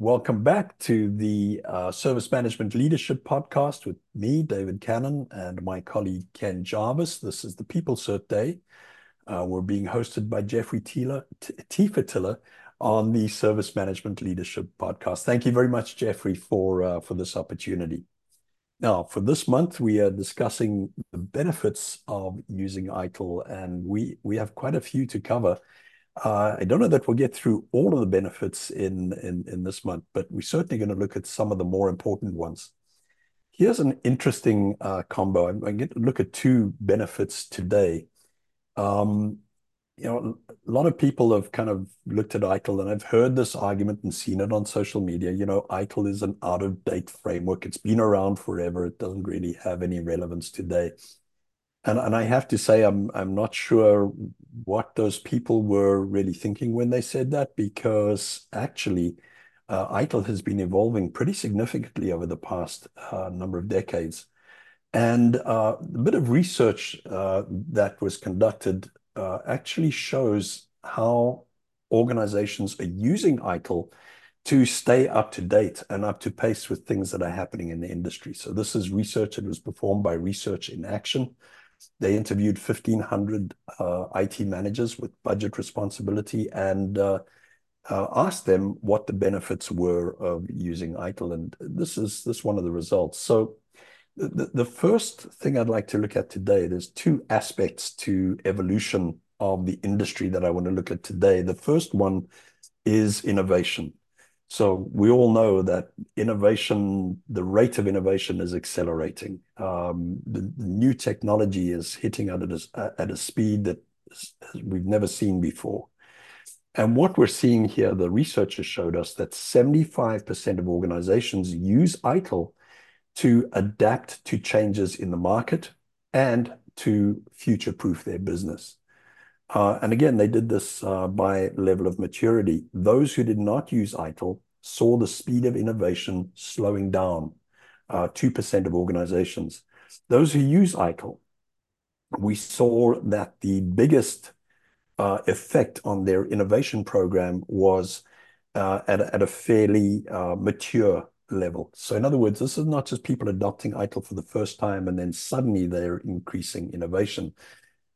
Welcome back to the uh, Service Management Leadership Podcast with me, David Cannon, and my colleague Ken Jarvis. This is the PeopleCert Day. Uh, we're being hosted by Jeffrey Tefertiller on the Service Management Leadership Podcast. Thank you very much, Jeffrey, for uh, for this opportunity. Now, for this month, we are discussing the benefits of using ITIL, and we we have quite a few to cover. Uh, I don't know that we'll get through all of the benefits in, this month, but we're certainly going to look at some of the more important ones. Here's an interesting uh, combo. I'm going to look at two benefits today. Um, you know, a lot of people have kind of looked at ITIL, and I've heard this argument and seen it on social media. You know, ITIL is an out-of-date framework. It's been around forever. It doesn't really have any relevance today. And, and I have to say, I'm I'm not sure what those people were really thinking when they said that, because actually, uh, ITIL has been evolving pretty significantly over the past uh, number of decades. And uh, a bit of research uh, that was conducted uh, actually shows how organizations are using ITIL to stay up to date and up to pace with things that are happening in the industry. So this is research that was performed by Research in Action. They interviewed 1,500 uh, IT managers with budget responsibility and uh, uh, asked them what the benefits were of using ITIL. And this is this one of the results. So the, the first thing I'd like to look at today, there's two aspects to evolution of the industry that I want to look at today. The first one is innovation. So we all know that innovation, the rate of innovation is accelerating. Um, the new technology is hitting at a speed that we've never seen before. And what we're seeing here, the researchers showed us that 75% of organizations use ITIL to adapt to changes in the market and to future-proof their business. Uh, and again, they did this uh, by level of maturity. Those who did not use ITIL saw the speed of innovation slowing down, 2% uh, of organizations. Those who use ITIL, we saw that the biggest uh, effect on their innovation program was uh, at a fairly uh, mature level. So in other words, this is not just people adopting ITIL for the first time and then suddenly they're increasing innovation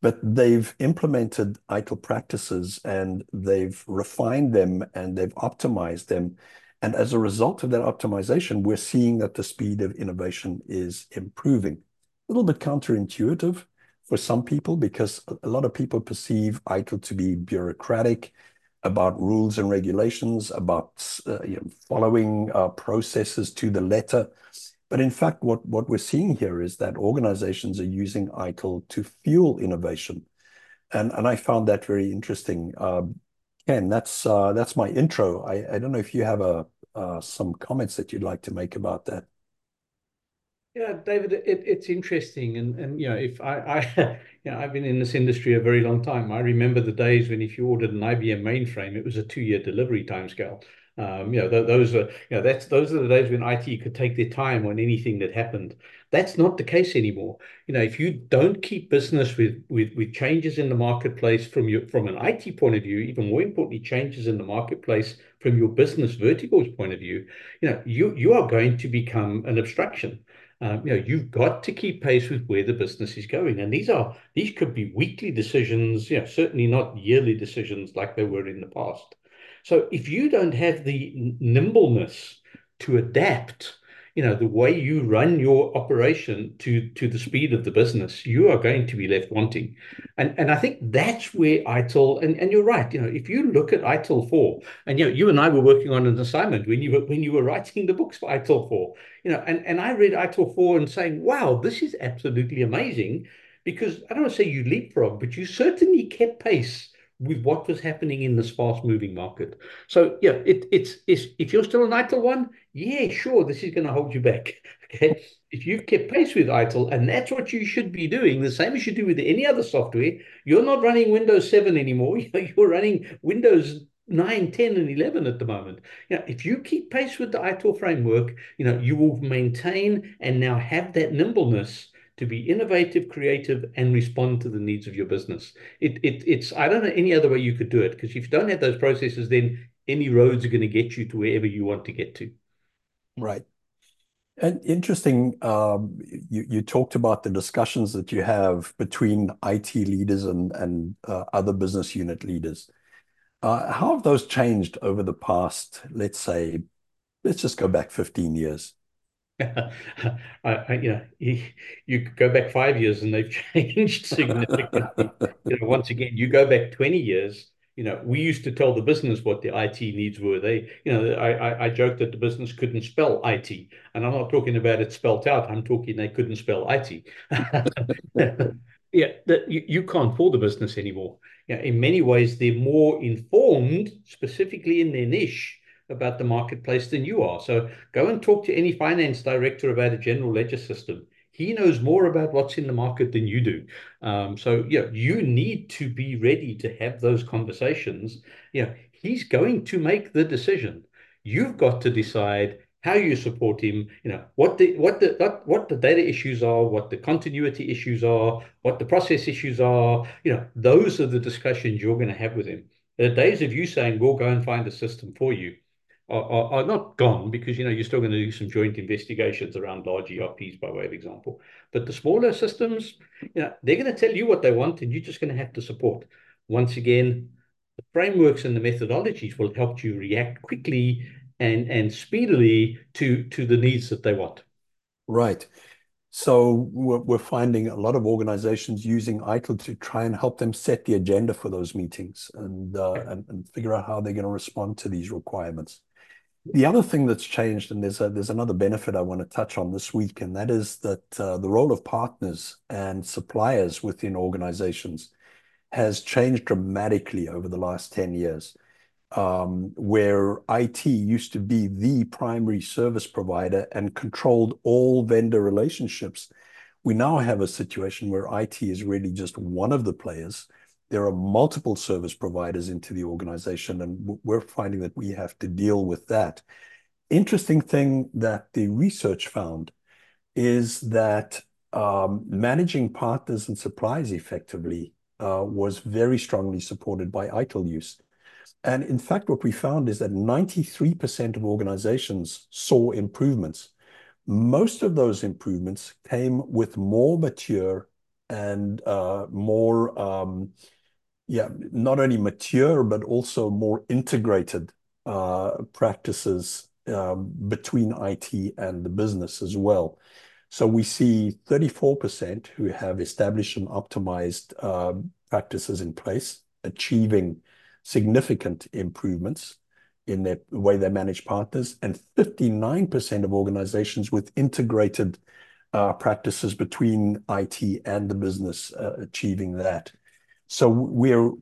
but they've implemented ITIL practices and they've refined them and they've optimized them. And as a result of that optimization, we're seeing that the speed of innovation is improving. A little bit counterintuitive for some people because a lot of people perceive ITIL to be bureaucratic about rules and regulations, about uh, you know, following uh, processes to the letter. But in fact, what, what we're seeing here is that organizations are using ITIL to fuel innovation. And, and I found that very interesting. Uh, Ken, that's, uh, that's my intro. I, I don't know if you have a, uh, some comments that you'd like to make about that. Yeah, David, it, it's interesting, and and you know, if I, I, you know, I've been in this industry a very long time. I remember the days when if you ordered an IBM mainframe, it was a two-year delivery timescale. Um, you know, th those are you know that's those are the days when IT could take their time on anything that happened. That's not the case anymore. You know, if you don't keep business with with with changes in the marketplace from your from an IT point of view, even more importantly, changes in the marketplace from your business verticals point of view, you know, you you are going to become an abstraction. Um, you know, you've got to keep pace with where the business is going, and these are these could be weekly decisions. You know, certainly not yearly decisions like they were in the past. So if you don't have the nimbleness to adapt, you know, the way you run your operation to to the speed of the business, you are going to be left wanting. And and I think that's where ITIL, and, and you're right, you know, if you look at ITIL 4, and you know, you and I were working on an assignment when you were when you were writing the books for ITIL 4, you know, and, and I read ITIL 4 and saying, wow, this is absolutely amazing. Because I don't want to say you leapfrog, but you certainly kept pace with what was happening in this fast-moving market. So yeah, it, it's, it's if you're still an ITIL one, yeah, sure, this is going to hold you back. Okay, if you've kept pace with ITIL, and that's what you should be doing, the same as you do with any other software. You're not running Windows 7 anymore. You're running Windows 9, 10, and 11 at the moment. You know, if you keep pace with the ITIL framework, you know, you will maintain and now have that nimbleness to be innovative, creative, and respond to the needs of your business. It, it, it's I don't know any other way you could do it because if you don't have those processes, then any roads are going to get you to wherever you want to get to. Right. And interesting, um, you, you talked about the discussions that you have between IT leaders and, and uh, other business unit leaders. Uh, how have those changed over the past, let's say, let's just go back 15 years? I, I, you know, you, you go back five years and they've changed significantly. you know, once again, you go back 20 years you know, we used to tell the business what the IT needs were. They, you know, I, I, I joked that the business couldn't spell IT, and I'm not talking about it spelt out. I'm talking they couldn't spell IT. yeah, that you, you can't fool the business anymore. Yeah, in many ways, they're more informed, specifically in their niche, about the marketplace than you are. So go and talk to any finance director about a general ledger system he knows more about what's in the market than you do. Um, so yeah, you need to be ready to have those conversations. Yeah, he's going to make the decision. You've got to decide how you support him. You know what the what the what, what the data issues are, what the continuity issues are, what the process issues are. You know those are the discussions you're going to have with him. The days of you saying we'll go and find a system for you are, are, not gone because you know you're still going to do some joint investigations around large ERPs by way of example. But the smaller systems, you know, they're going to tell you what they want, and you're just going to have to support. Once again, the frameworks and the methodologies will help you react quickly and and speedily to to the needs that they want. Right. So we're, we're finding a lot of organizations using ITIL to try and help them set the agenda for those meetings and, uh, and, and figure out how they're going to respond to these requirements. The other thing that's changed, and there's a, there's another benefit I want to touch on this week, and that is that uh, the role of partners and suppliers within organizations has changed dramatically over the last 10 years. Um, where IT used to be the primary service provider and controlled all vendor relationships, we now have a situation where IT is really just one of the players there are multiple service providers into the organization, and we're finding that we have to deal with that. Interesting thing that the research found is that um, managing partners and suppliers effectively uh, was very strongly supported by ITIL use. And in fact, what we found is that 93% of organizations saw improvements. Most of those improvements came with more mature and uh, more um, yeah, not only mature, but also more integrated uh, practices um, between IT and the business as well. So we see 34% who have established and optimized uh, practices in place, achieving significant improvements in the way they manage partners, and 59% of organizations with integrated practices between IT and the business achieving that. So we're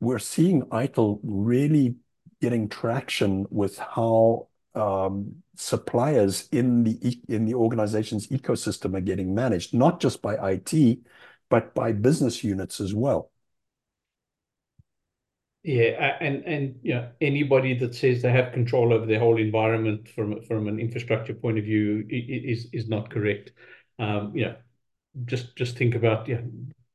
we're seeing ITIL really getting traction with how um, suppliers in the in the organization's ecosystem are getting managed, not just by IT, but by business units as well. Yeah, and and you know anybody that says they have control over their whole environment from from an infrastructure point of view is is not correct. Um, you know, just just think about yeah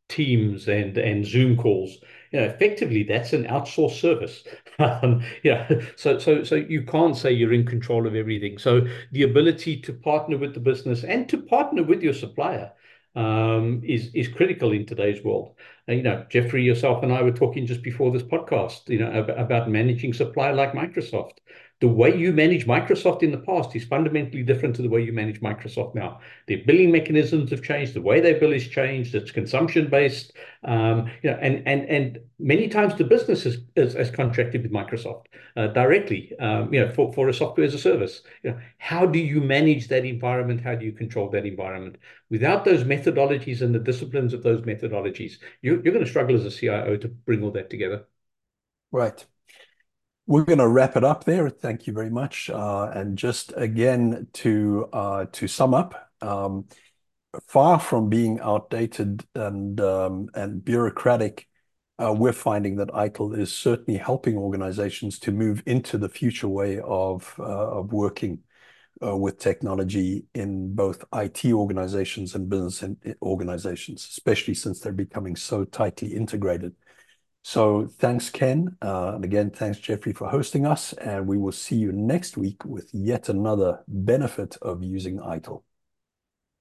Teams and and Zoom calls. You know, effectively, that's an outsourced service. um, yeah, so so so you can't say you're in control of everything. So the ability to partner with the business and to partner with your supplier um, is is critical in today's world. Uh, you know, Jeffrey, yourself, and I were talking just before this podcast. You know, about, about managing supply like Microsoft the way you manage Microsoft in the past is fundamentally different to the way you manage Microsoft now. Their billing mechanisms have changed. The way they bill is changed. It's consumption based. Um, you know, and and and many times the business has, has, has contracted with Microsoft uh, directly. Um, you know, for, for a software as a service. You know, how do you manage that environment? How do you control that environment? Without those methodologies and the disciplines of those methodologies, you, you're going to struggle as a CIO to bring all that together. Right. We're going to wrap it up there. Thank you very much. Uh, and just again, to uh, to sum up, um, far from being outdated and um, and bureaucratic, uh, we're finding that ITIL is certainly helping organizations to move into the future way of of working with technology in both IT organizations and business organizations, especially since they're becoming so tightly integrated. So thanks, Ken. Uh, and again, thanks, Jeffrey, for hosting us. And we will see you next week with yet another benefit of using ITIL.